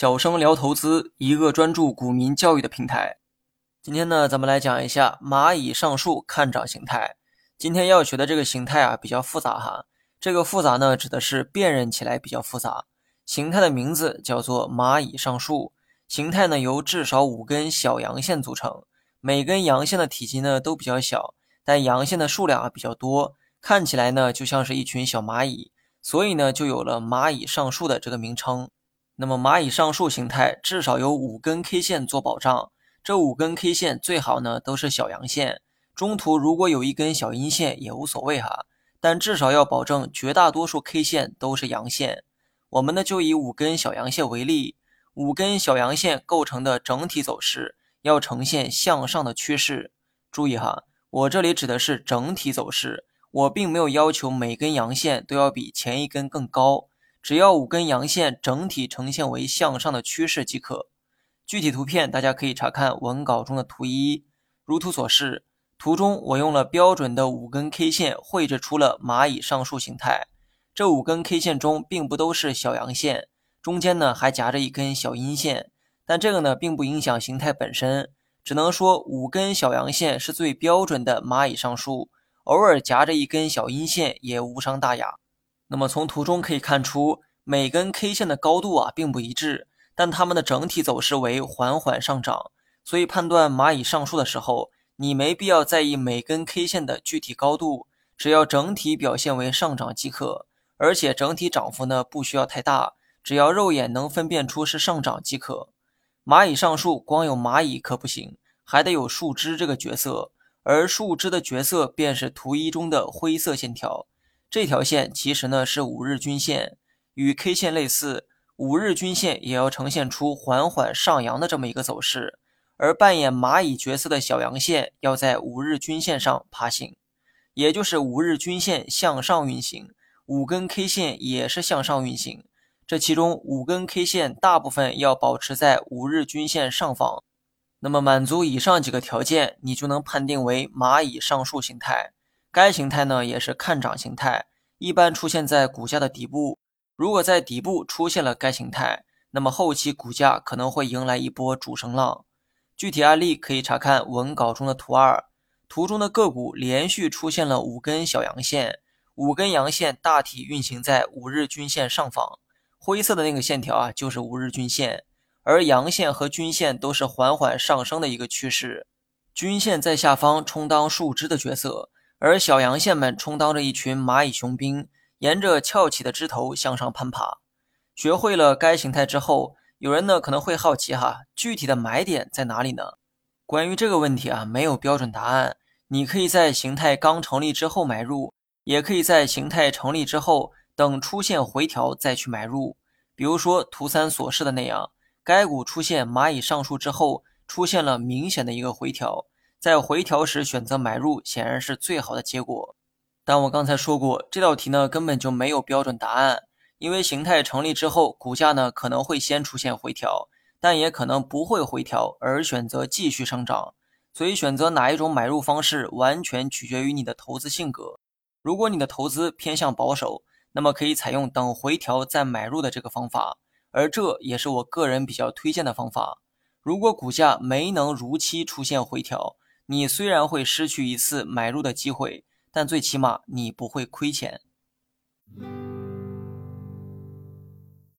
小生聊投资，一个专注股民教育的平台。今天呢，咱们来讲一下蚂蚁上树看涨形态。今天要学的这个形态啊，比较复杂哈。这个复杂呢，指的是辨认起来比较复杂。形态的名字叫做蚂蚁上树。形态呢，由至少五根小阳线组成，每根阳线的体积呢都比较小，但阳线的数量啊比较多，看起来呢就像是一群小蚂蚁，所以呢就有了蚂蚁上树的这个名称。那么蚂蚁上树形态至少有五根 K 线做保障，这五根 K 线最好呢都是小阳线，中途如果有一根小阴线也无所谓哈，但至少要保证绝大多数 K 线都是阳线。我们呢就以五根小阳线为例，五根小阳线构成的整体走势要呈现向上的趋势。注意哈，我这里指的是整体走势，我并没有要求每根阳线都要比前一根更高。只要五根阳线整体呈现为向上的趋势即可。具体图片大家可以查看文稿中的图一。如图所示，图中我用了标准的五根 K 线绘制出了蚂蚁上树形态。这五根 K 线中并不都是小阳线，中间呢还夹着一根小阴线。但这个呢并不影响形态本身，只能说五根小阳线是最标准的蚂蚁上树，偶尔夹着一根小阴线也无伤大雅。那么从图中可以看出，每根 K 线的高度啊并不一致，但它们的整体走势为缓缓上涨。所以判断蚂蚁上树的时候，你没必要在意每根 K 线的具体高度，只要整体表现为上涨即可。而且整体涨幅呢不需要太大，只要肉眼能分辨出是上涨即可。蚂蚁上树光有蚂蚁可不行，还得有树枝这个角色，而树枝的角色便是图一中的灰色线条。这条线其实呢是五日均线，与 K 线类似，五日均线也要呈现出缓缓上扬的这么一个走势，而扮演蚂蚁角色的小阳线要在五日均线上爬行，也就是五日均线向上运行，五根 K 线也是向上运行，这其中五根 K 线大部分要保持在五日均线上方，那么满足以上几个条件，你就能判定为蚂蚁上树形态。该形态呢也是看涨形态，一般出现在股价的底部。如果在底部出现了该形态，那么后期股价可能会迎来一波主升浪。具体案例可以查看文稿中的图二。图中的个股连续出现了五根小阳线，五根阳线大体运行在五日均线上方，灰色的那个线条啊就是五日均线，而阳线和均线都是缓缓上升的一个趋势，均线在下方充当树枝的角色。而小阳线们充当着一群蚂蚁雄兵，沿着翘起的枝头向上攀爬。学会了该形态之后，有人呢可能会好奇哈，具体的买点在哪里呢？关于这个问题啊，没有标准答案。你可以在形态刚成立之后买入，也可以在形态成立之后等出现回调再去买入。比如说图三所示的那样，该股出现蚂蚁上树之后，出现了明显的一个回调。在回调时选择买入，显然是最好的结果。但我刚才说过，这道题呢根本就没有标准答案，因为形态成立之后，股价呢可能会先出现回调，但也可能不会回调而选择继续上涨。所以选择哪一种买入方式，完全取决于你的投资性格。如果你的投资偏向保守，那么可以采用等回调再买入的这个方法，而这也是我个人比较推荐的方法。如果股价没能如期出现回调，你虽然会失去一次买入的机会，但最起码你不会亏钱。